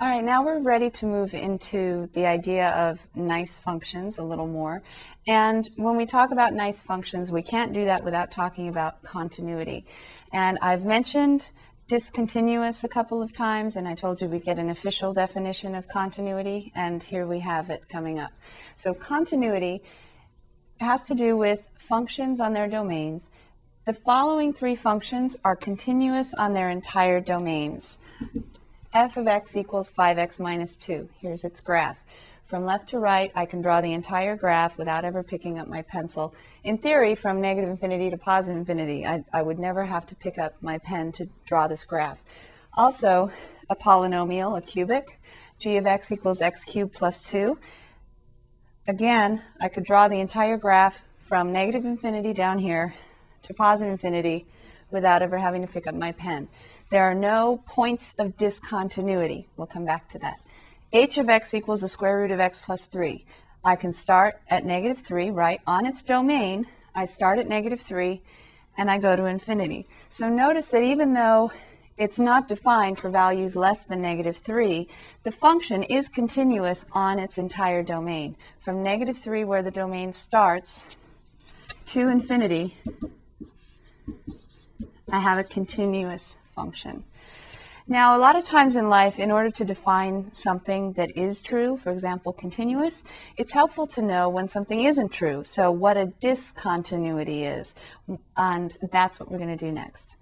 All right, now we're ready to move into the idea of nice functions a little more. And when we talk about nice functions, we can't do that without talking about continuity. And I've mentioned discontinuous a couple of times, and I told you we get an official definition of continuity, and here we have it coming up. So continuity has to do with functions on their domains. The following three functions are continuous on their entire domains f of x equals 5x minus 2. Here's its graph. From left to right, I can draw the entire graph without ever picking up my pencil. In theory, from negative infinity to positive infinity, I, I would never have to pick up my pen to draw this graph. Also, a polynomial, a cubic, g of x equals x cubed plus 2. Again, I could draw the entire graph from negative infinity down here to positive infinity without ever having to pick up my pen. There are no points of discontinuity. We'll come back to that. h of x equals the square root of x plus 3. I can start at negative 3, right? On its domain, I start at negative 3 and I go to infinity. So notice that even though it's not defined for values less than negative 3, the function is continuous on its entire domain. From negative 3, where the domain starts, to infinity, I have a continuous function. Now, a lot of times in life, in order to define something that is true, for example, continuous, it's helpful to know when something isn't true. So, what a discontinuity is. And that's what we're going to do next.